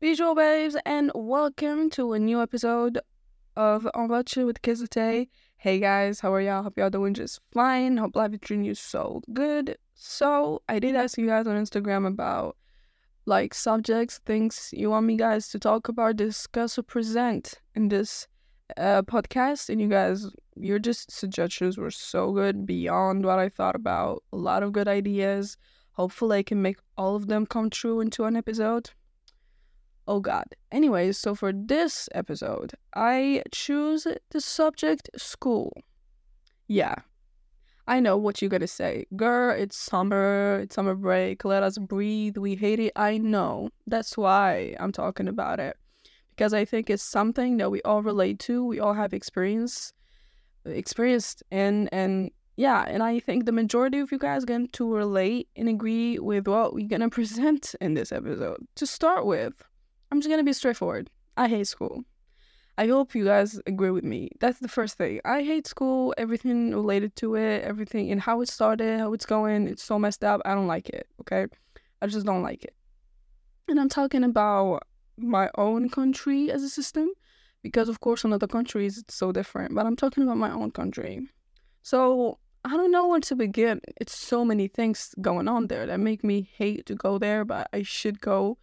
Visual Babes, and welcome to a new episode of On with kass d'Atay. Hey guys, how are y'all? Hope y'all doing just fine. Hope life is treating you so good. So, I did ask you guys on Instagram about like subjects, things you want me guys to talk about, discuss, or present in this uh, podcast. And you guys, your just suggestions were so good beyond what I thought about. A lot of good ideas. Hopefully, I can make all of them come true into an episode. Oh God. Anyways, so for this episode, I choose the subject school. Yeah. I know what you're gonna say. Girl, it's summer, it's summer break, let us breathe, we hate it. I know. That's why I'm talking about it. Because I think it's something that we all relate to, we all have experience experienced in and yeah, and I think the majority of you guys going to relate and agree with what we're gonna present in this episode. To start with, I'm just gonna be straightforward. I hate school. I hope you guys agree with me. That's the first thing. I hate school, everything related to it, everything and how it started, how it's going. It's so messed up. I don't like it, okay? I just don't like it. And I'm talking about my own country as a system because, of course, in other countries it's so different, but I'm talking about my own country. So I don't know where to begin. It's so many things going on there that make me hate to go there, but I should go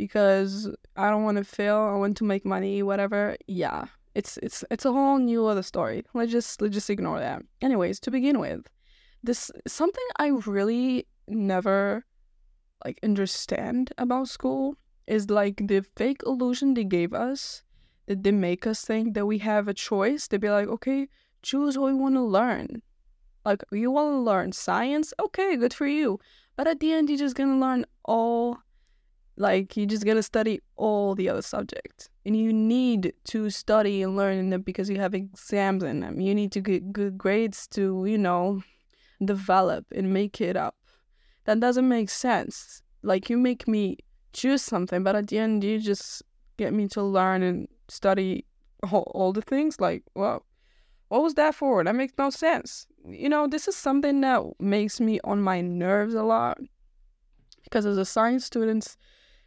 because I don't want to fail. I want to make money, whatever. Yeah, it's it's it's a whole new other story. Let's just let's just ignore that. Anyways, to begin with, this something I really never like understand about school is like the fake illusion they gave us that they make us think that we have a choice. They be like, okay, choose what you want to learn. Like you want to learn science, okay, good for you. But at the end, you're just gonna learn all like you just gotta study all the other subjects, and you need to study and learn in them because you have exams in them. You need to get good grades to you know develop and make it up. That doesn't make sense. Like you make me choose something, but at the end you just get me to learn and study all, all the things. Like, well, what was that for? That makes no sense. You know, this is something that makes me on my nerves a lot because as a science student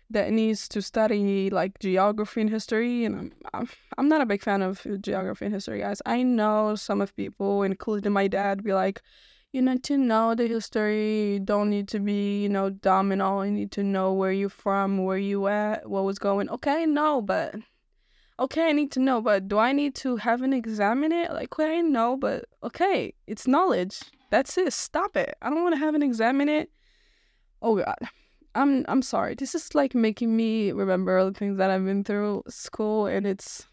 that needs to study like geography and history and I'm, I'm not a big fan of geography and history guys. I know some of people including my dad be like you need to know the history. You don't need to be you know dumb and all. You need to know where you're from where you at what was going okay no but okay i need to know but do i need to have an exam in it? Like okay no but okay it's knowledge. That's it. Stop it. I don't want to have an exam in it. Oh god I'm I'm sorry. This is like making me remember all the things that I've been through school and it's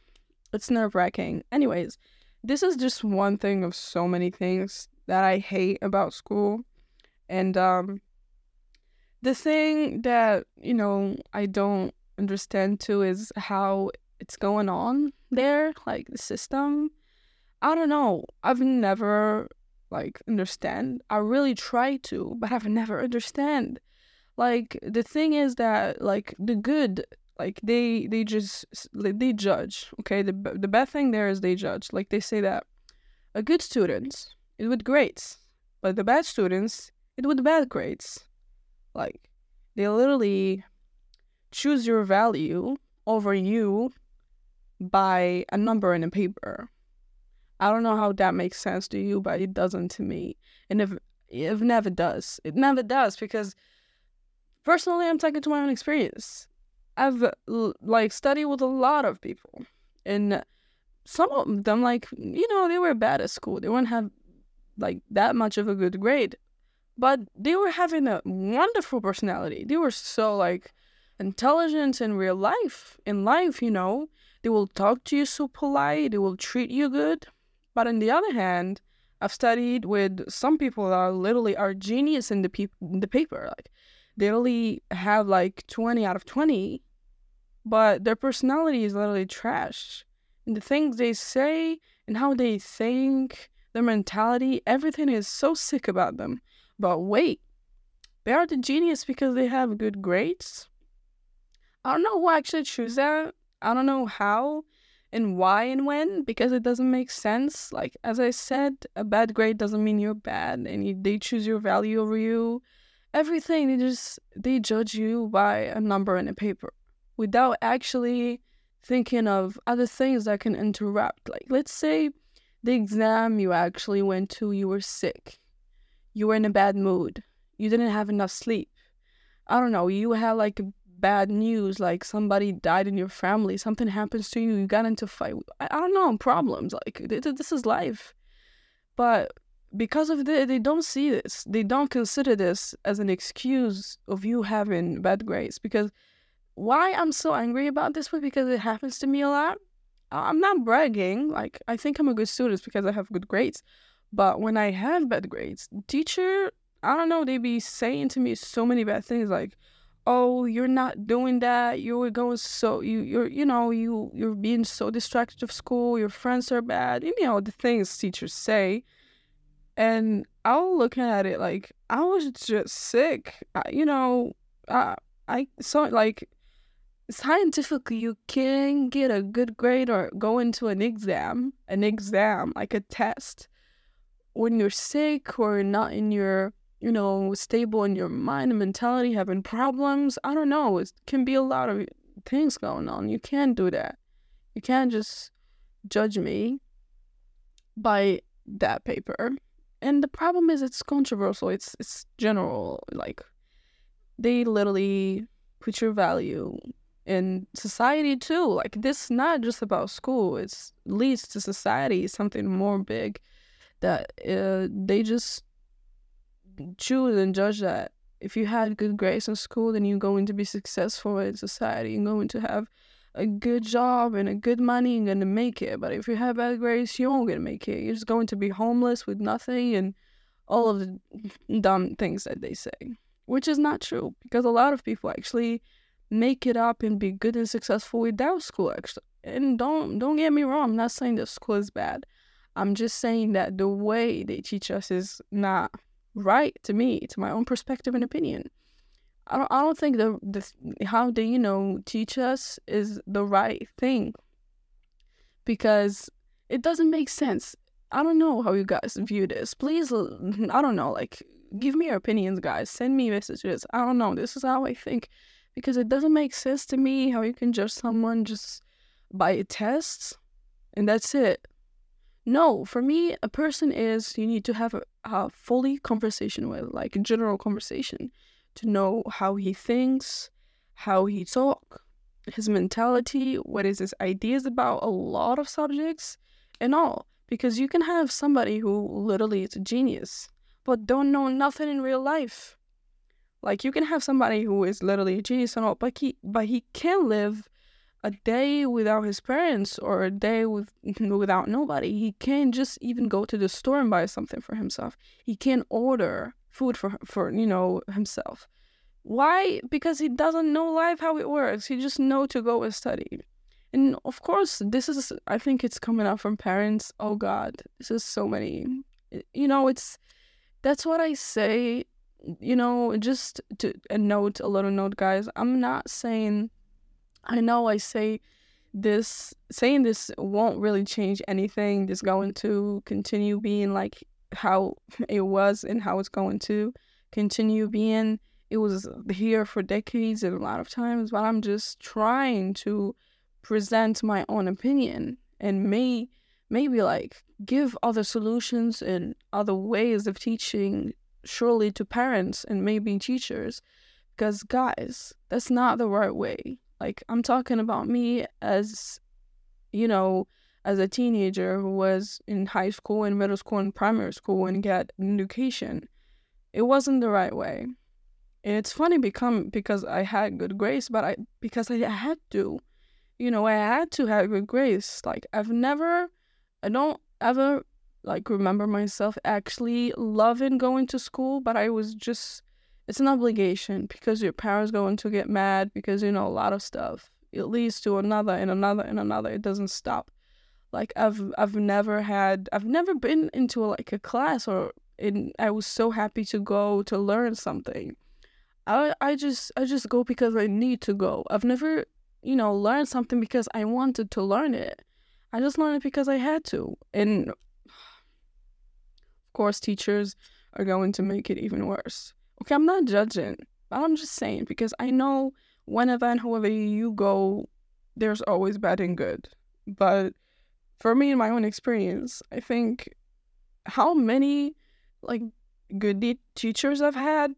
it's nerve wracking. Anyways, this is just one thing of so many things that I hate about school. And um the thing that, you know, I don't understand too is how it's going on there, like the system. I don't know. I've never like understand. I really try to, but I've never understand like the thing is that like the good like they they just they judge okay? The, the bad thing there is they judge. Like they say that a good student is with grades but the bad students it with bad grades. Like they literally choose your value over you by a number in a paper. I don't know how that makes sense to you but it doesn't to me. And if it never does. It never does because personally i'm talking to my own experience. I've like studied with a lot of people and some of them like you know they were bad at school. They wouldn't have like that much of a good grade but they were having a wonderful personality. They were so like intelligent in real life in life you know. They will talk to you so polite. They will treat you good. But on the other hand i've studied with some people that are literally are genius in the, pe- in the paper like they only have like 20 out of 20, but their personality is literally trash. And the things they say and how they think, their mentality, everything is so sick about them. But wait, they are the genius because they have good grades? I don't know who actually choose that. I don't know how and why and when because it doesn't make sense. Like as I said, a bad grade doesn't mean you're bad and you, they choose your value over you everything they just they judge you by a number in a paper without actually thinking of other things that can interrupt. Like, let's say the exam you actually went to, you were sick, you were in a bad mood, you didn't have enough sleep. I don't know, you had like bad news, like somebody died in your family, something happens to you, you got into fight. I, I don't know, problems. Like, this is life. But because of this, they don't see this. They don't consider this as an excuse of you having bad grades. Because why I'm so angry about this was because it happens to me a lot. I'm not bragging. Like I think I'm a good student because I have good grades. But when I have bad grades, teacher, I don't know, they be saying to me so many bad things like, "Oh, you're not doing that. You were going so you you're you know you you're being so distracted of school. Your friends are bad. You know the things teachers say." And I was looking at it like I was just sick. I, you know, I I saw like scientifically you can get a good grade or go into an exam, an exam like a test when you're sick or not in your you know stable in your mind and mentality having problems i don't know it can be a lot of things going on you can't do that you can't just judge me by that paper and the problem is it's controversial it's it's general like they literally put your value in society too. Like this is not just about school. It's leads to society, something more big that uh, they just choose and judge that if you had good grades in school, then you're going to be successful in society. You're going to have a good job and a good money. Going to make it. But if you have bad grades, you won't gonna make it. You're just going to be homeless with nothing and all of the dumb things that they say, which is not true because a lot of people actually make it up and be good and successful without school actually and don't don't get me wrong i'm not saying that school is bad i'm just saying that the way they teach us is not right to me to my own perspective and opinion i don't, I don't think the, how they you know teach us is the right thing. Because it doesn't make sense. I don't know how you guys view this. Please i don't know like give me your opinions guys. Send me messages. I don't know. This is how i think. Because it doesn't make sense to me how you can judge someone just by a test and that's it. No, for me, a person is you need to have a, a fully conversation with, like a general conversation, to know how he thinks, how he talk, his mentality, what is his ideas about a lot of subjects, and all. Because you can have somebody who literally is a genius, but don't know nothing in real life. Like you can have somebody who is literally a genius and all, but he but he can live a day without his parents or a day with without nobody. He can't just even go to the store and buy something for himself. He can't order food for for you know himself. Why? Because he doesn't know life how it works. He just know to go and study. And of course, this is I think it's coming out from parents. Oh God, this is so many. You know, it's that's what I say you know, just to a note, a little note, guys. I'm not saying. I know I say this saying this won't really change anything. It's going to continue being like how it was and how it's going to continue being. It was here for decades and a lot of times, but I'm just trying to present my own opinion and may maybe like give other solutions and other ways of teaching surely to parents and maybe teachers because guys that's not the right way like i'm talking about me as you know as a teenager who was in high school and middle school and primary school and got education it wasn't the right way and it's funny become because i had good grades but i because i had to you know i had to have good grades like i've never i don't ever like remember myself actually loving going to school, but I was just it's an obligation because your parents going to get mad because you know a lot of stuff. It leads to another and another and another. It doesn't stop. Like I've I've never had I've never been into like a class or in I was so happy to go to learn something. I I just I just go because I need to go. I've never, you know, learned something because I wanted to learn it. I just learned it because I had to. And of course, teachers are going to make it even worse. Okay, I'm not judging, but I'm just saying because I know whenever and however you go, there's always bad and good. But for me, in my own experience, I think how many like good teachers I've had,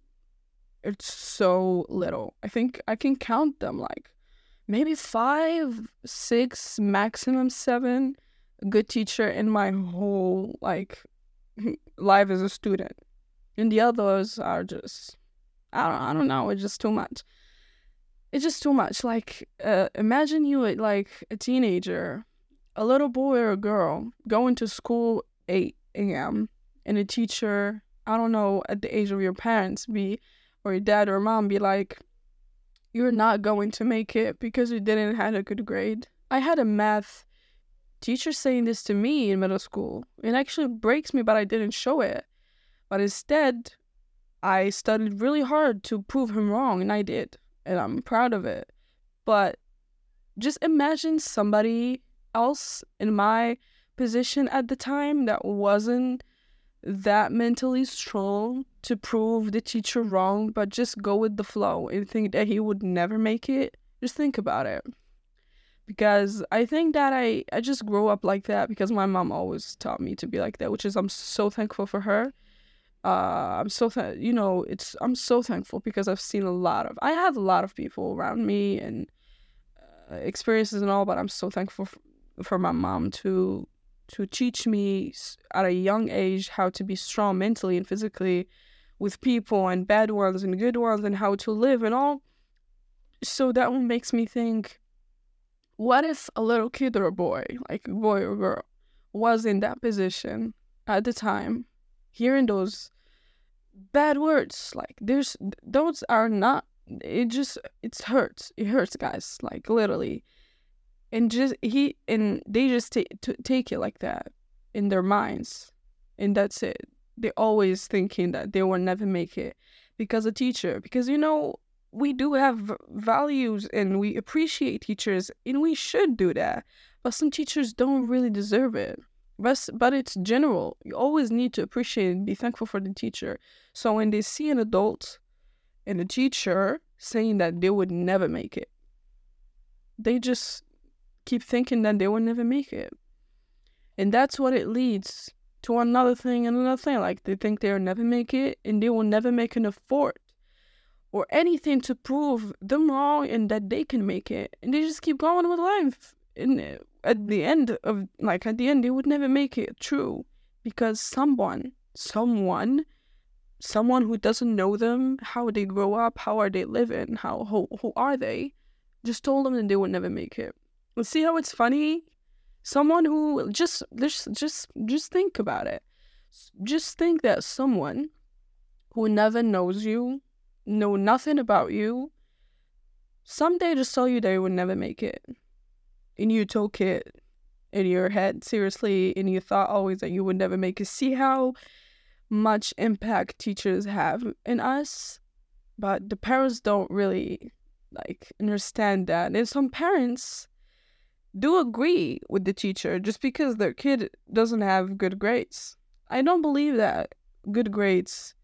it's so little. I think I can count them like maybe five, six, maximum seven good teacher in my whole like life as a student. And the others are just I don't I don't know, it's just too much. It's just too much. Like uh, imagine you like a teenager, a little boy or a girl going to school 8 a.m. and a teacher, I don't know, at the age of your parents be or your dad or mom be like you're not going to make it because you didn't have a good grade. I had a math teacher saying this to me in middle school. It actually breaks me, but I didn't show it. But instead, I studied really hard to prove him wrong, and I did. And I'm proud of it. But just imagine somebody else in my position at the time that wasn't that mentally strong to prove the teacher wrong, but just go with the flow and think that he would never make it. Just think about it. Because I think that I, I just grew up like that because my mom always taught me to be like that, which is I'm so thankful for her. Uh, I'm so th- you know it's I'm so thankful because I've seen a lot of I have a lot of people around me and uh, experiences and all, but I'm so thankful for my mom to to teach me at a young age how to be strong mentally and physically with people and bad ones and good ones and how to live and all. So that one makes me think what if a little kid or a boy, like a boy or girl, was in that position at the time, hearing those bad words? Like, there's those are not, it just, it hurts. It hurts, guys, like literally and just he and they just t- t- take it like that in their minds. And that's it. They're always thinking that they will never make it because a teacher. Because you know we do have values and we appreciate teachers and we should do that. But some teachers don't really deserve it. But, but it's general. You always need to appreciate and be thankful for the teacher. So when they see an adult and a teacher saying that they would never make it they just keep thinking that they will never make it. And that's what it leads to another thing and another thing. Like they think they'll never make it and they will never make an effort or anything to prove them wrong and that they can make it. And they just keep going with life. And at the end of, like, at the end, they would never make it true because someone, someone, someone who doesn't know them, how they grow up, how are they living, how, who, who are they, just told them that they would never make it see how it's funny? Someone who just just just just think about it. Just think that someone who never knows you, know nothing about you, someday just tell you they would never make it. And you took it in your head seriously and you thought always that you would never make it. See how much impact teachers have in us? But the parents don't really like understand that. And some parents do agree with the teacher just because their kid doesn't have good grades. I don't believe that good grades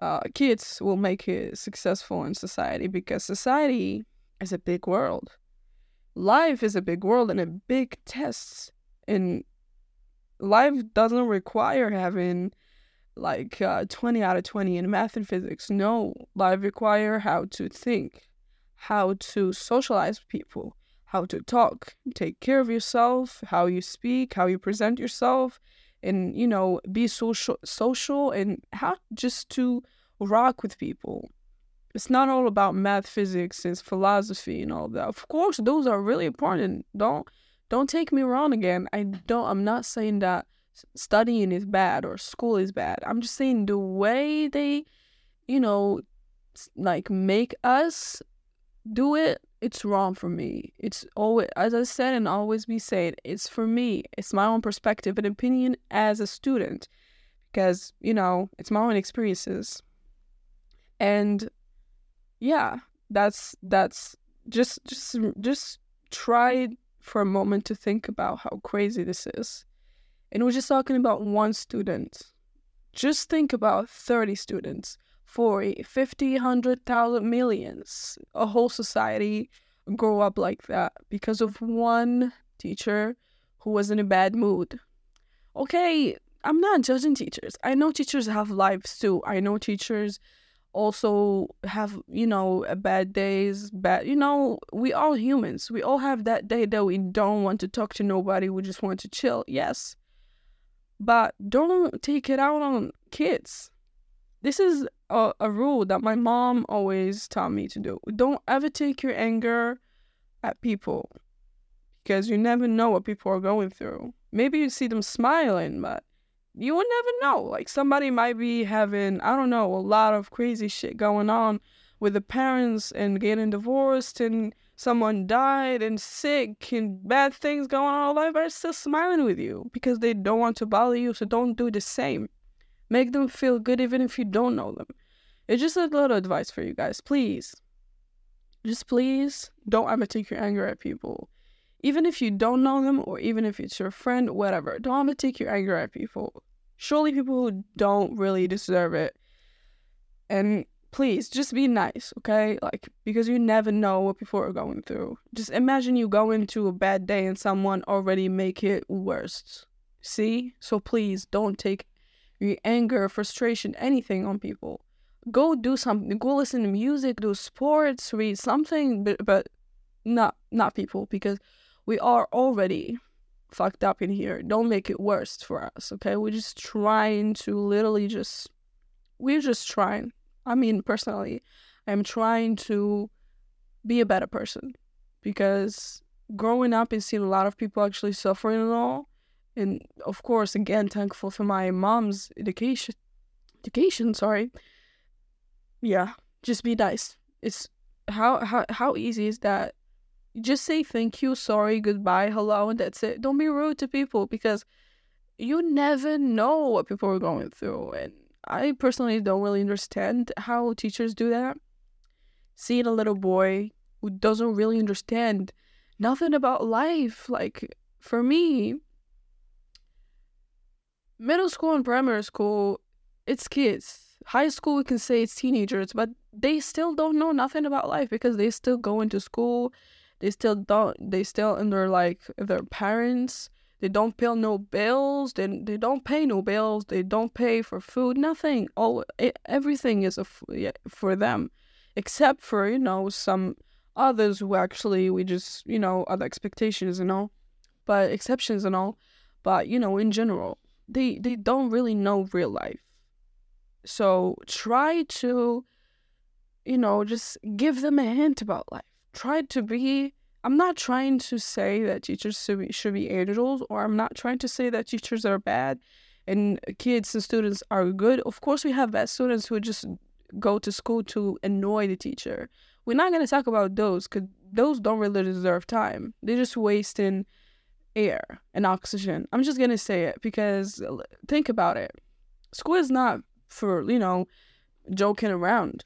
uh, kids will make it successful in society because society is a big world. Life is a big world and a big test. And life doesn't require having like uh, 20 out of 20 in math and physics. No, life require how to think, how to socialize with people, how to talk, take care of yourself, how you speak, how you present yourself, and you know, be social social and how just to rock with people. It's not all about math, physics, and philosophy and all that. Of course, those are really important. Don't don't take me wrong again. I don't I'm not saying that studying is bad or school is bad. I'm just saying the way they, you know, like make us do it it's wrong for me. It's always, as I said, and always be saying, it's for me. It's my own perspective and opinion as a student, because you know it's my own experiences. And yeah, that's that's just just just try for a moment to think about how crazy this is. And we're just talking about one student. Just think about 30 students, 40, 50, 100,000 millions. A whole society grow up like that because of one teacher who was in a bad mood. Okay, I'm not judging teachers. I know teachers have lives too. I know teachers also have, you know, bad days, bad, you know, we all humans. We all have that day that we don't want to talk to nobody. We just want to chill. Yes. But don't take it out on kids. This is a, a rule that my mom always taught me to do. Don't ever take your anger at people because you never know what people are going through. Maybe you see them smiling, but you will never know. Like somebody might be having, I don't know, a lot of crazy shit going on with the parents and getting divorced and someone died and sick and bad things going on in life, but still smiling with you because they don't want to bother you. So don't do the same. Make them feel good even if you don't know them. It's just a little advice for you guys. Please, just please don't ever take your anger at people. Even if you don't know them or even if it's your friend, whatever, don't ever take your anger at people. Surely people who don't really deserve it. And please just be nice, okay? Like, because you never know what people are going through. Just imagine you go into a bad day and someone already make it worse. See? So please don't take your anger, frustration, anything on people. Go do something. Go listen to music, do sports, read something, but, but not not people because we are already fucked up in here. Don't make it worse for us, okay? We're just trying to literally just we're just trying. I mean, personally, I'm trying to be a better person because growing up and seeing a lot of people actually suffering and all, and of course, again, thankful for my mom's education. Education, sorry. Yeah, just be nice. It's how how how easy is that? Just say thank you, sorry, goodbye, hello, and that's it. Don't be rude to people because you never know what people are going through. And I personally don't really understand how teachers do that. Seeing a little boy who doesn't really understand nothing about life, like for me, middle school and primary school, it's kids. High school, we can say it's teenagers, but they still don't know nothing about life because they still go into school. They still don't. They still under like their parents. They don't pay no bills. They they don't pay no bills. They don't pay for food. Nothing. All it, everything is a f- yeah, for them, except for you know some others who actually we just you know other expectations and all, but exceptions and all. But you know in general, they they don't really know real life. So try to, you know, just give them a hint about life. Try to be. I'm not trying to say that teachers should be, should be angels, or I'm not trying to say that teachers are bad and kids and students are good. Of course, we have bad students who just go to school to annoy the teacher. We're not going to talk about those because those don't really deserve time. They're just wasting air and oxygen. I'm just going to say it because uh, think about it. School is not for, you know, joking around.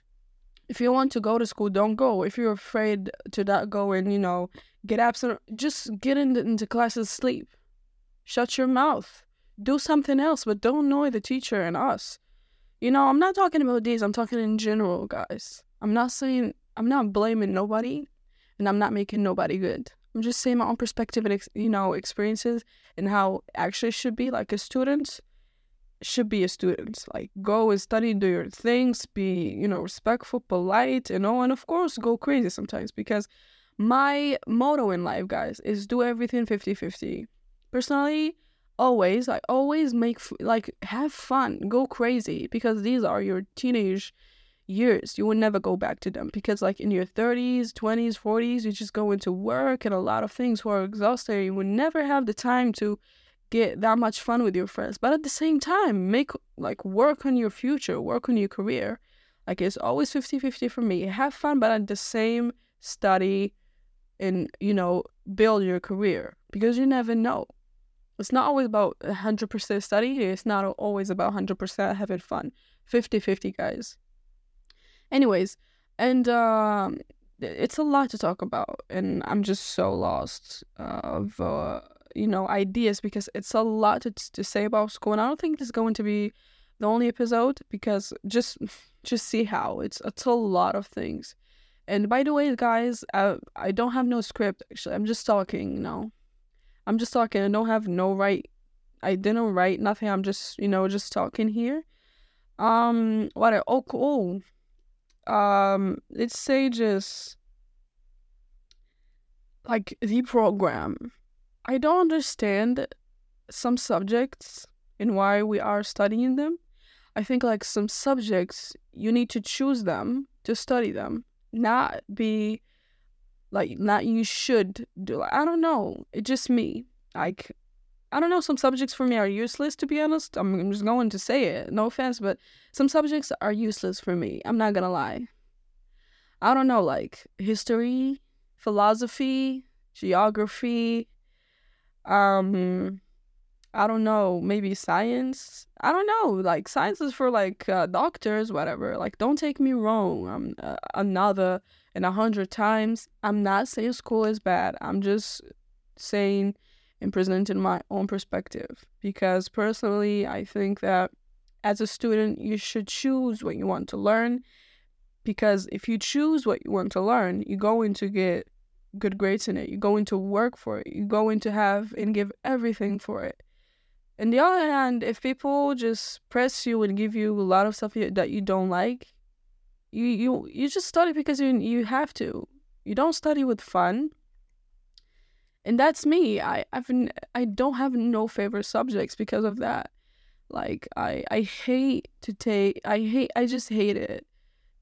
If you want to go to school, don't go. If you're afraid to not go and, you know, get absent, just get into, into class and sleep. Shut your mouth. Do something else, but don't annoy the teacher and us. You know, I'm not talking about these, I'm talking in general, guys. I'm not saying, I'm not blaming nobody, and I'm not making nobody good. I'm just saying my own perspective and, you know, experiences and how actually should be like a student should be a student. Like go and study, do your things, be, you know, respectful, polite, you know, and of course go crazy sometimes because my motto in life, guys, is do everything 50-50. Personally, always, I always make like have fun, go crazy because these are your teenage years. You will never go back to them because like in your 30s, 20s, 40s, you just go into work and a lot of things who are exhausted. You will never have the time to get that much fun with your friends. But at the same time, make like work on your future, work on your career. Like it's always 50-50 for me. Have fun, but at the same study and, you know, build your career because you never know. It's not always about 100% study. It's not always about 100% having fun. 50-50, guys. Anyways, and um, it's a lot to talk about, and I'm just so lost of uh, you know ideas because it's a lot to, to say about school and i don't think this is going to be the only episode because just just see how it's it's a lot of things. And by the way, guys, I I don't have no script actually. I'm just talking, you know. I'm just talking. I don't have no right. I didn't write nothing. I'm just you know just talking here. Um, what? I, oh, cool. Um, let's say just like the program. I don't understand some subjects and why we are studying them. I think like some subjects you need to choose them to study them, not be like not you should do. I don't know. It's just me. Like I don't know. Some subjects for me are useless. To be honest, I'm, just going to say it. No offense, but some subjects are useless for me. I'm not gonna lie. I don't know, like history, philosophy, geography, um, I don't know, maybe science. I don't know. Like science is for like uh, doctors, whatever. Like don't take me wrong. I'm uh, another and a hundred times. I'm not saying school is bad. I'm just saying and presenting my own perspective because personally, I think that as a student, you should choose what you want to learn because if you choose what you want to learn, you're going to get good grades in it. You're going to work for it. You're going to have and give everything for it. On the other hand, if people just press you and give you a lot of stuff that you don't like, you you you just study because you you have to. You don't study with fun. And that's me. I I've I don't have no favorite subjects because of that. Like I I hate to take I hate I just hate it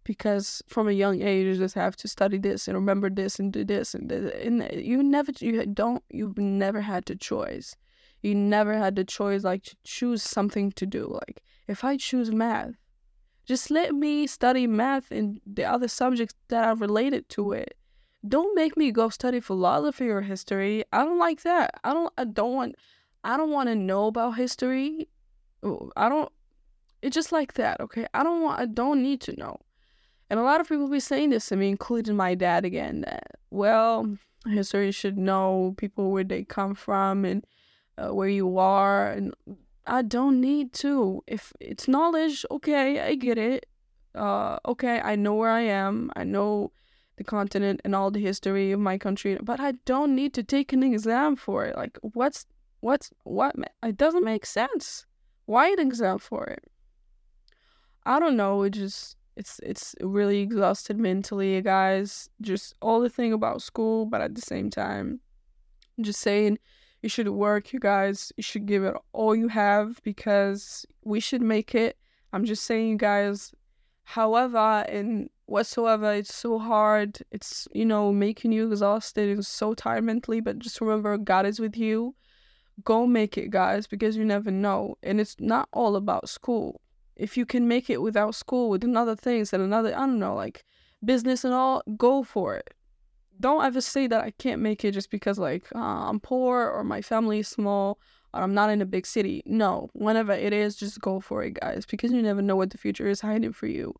because from a young age you just have to study this and remember this and do this and this. and you never you don't you've never had the choice you never had the choice like to choose something to do like if i choose math just let me study math and the other subjects that are related to it don't make me go study philosophy or history i don't like that i don't i don't want i don't want to know about history i don't it's just like that okay i don't want i don't need to know and a lot of people be saying this to me, including my dad again, that, well, history should know people where they come from and uh, where you are. And I don't need to. If it's knowledge, okay, I get it. Uh, okay, I know where I am. I know the continent and all the history of my country, but I don't need to take an exam for it. Like, what's, what's, what? It doesn't make sense. Why an exam for it? I don't know. It just, it's it's really exhausted mentally, you guys. Just all the thing about school, but at the same time, I'm just saying you should work, you guys. You should give it all you have because we should make it. I'm just saying, you guys. However, and whatsoever, it's so hard. It's you know making you exhausted and so tired mentally. But just remember, God is with you. Go make it, guys, because you never know. And it's not all about school if you can make it without school, with another things and another, I don't know, like business and all, go for it. Don't ever say that I can't make it just because, like, uh, I'm poor or my family is small or I'm not in a big city. No, whenever it is, just go for it, guys, because you never know what the future is hiding for you.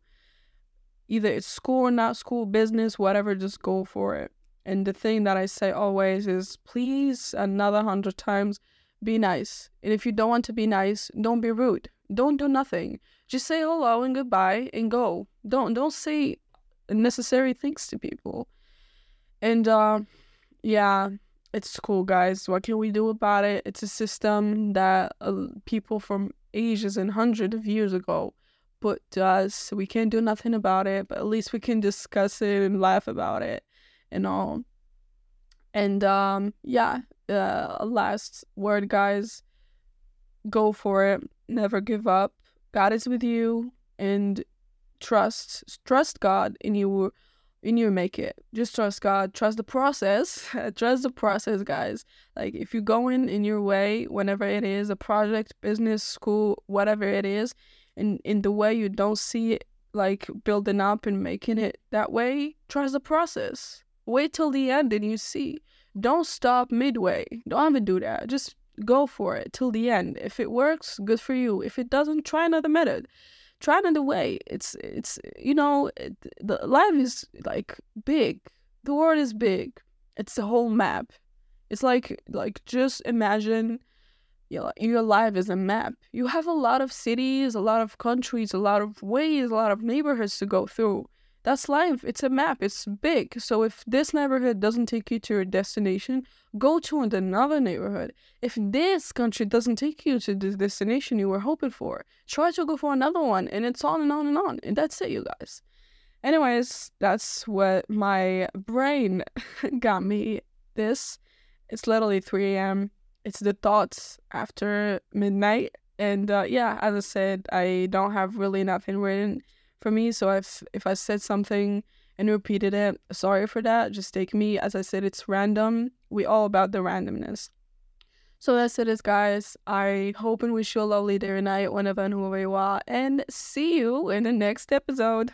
Either it's school or not school, business, whatever, just go for it. And the thing that I say always is please, another hundred times, be nice. And if you don't want to be nice, don't be rude. Don't do nothing. Just say hello and goodbye and go. Don't don't say unnecessary things to people. And uh, yeah, it's cool, guys. What can we do about it? It's a system that uh, people from ages and hundreds of years ago put to us. We can't do nothing about it, but at least we can discuss it and laugh about it and all. And um, yeah, uh, last word, guys. Go for it never give up. God is with you and trust trust God and you and you make it. Just trust God, trust the process. trust the process, guys. Like if you're going in your way, whenever it is, a project, business, school, whatever it is, and in the way you don't see it like building up and making it that way, trust the process. Wait till the end and you see. Don't stop midway. Don't ever do that. Just go for it till the end. If it works, good for you. If it doesn't, try another method. Try another way. It's it's you know it, the life is like big. The world is big. It's the whole map. It's like like just imagine your, your life is a map. You have a lot of cities, a lot of countries, a lot of ways, a lot of neighborhoods to go through. That's life. It's a map. It's big. So if this neighborhood doesn't take you to your destination, go to another neighborhood. If this country doesn't take you to the destination you were hoping for, try to go for another one. And it's on and on and on. And that's it, you guys. Anyways, that's what my brain got me this. It's literally 3 a.m. It's the thoughts after midnight. And uh, yeah, as I said, I don't have really nothing written for me. So if if I said something and repeated it, sorry for that. Just take me as I said. It's random. We all about the randomness. So that's it, guys. I hope and wish you a lovely day or night whenever and whoever you are, and see you in the next episode.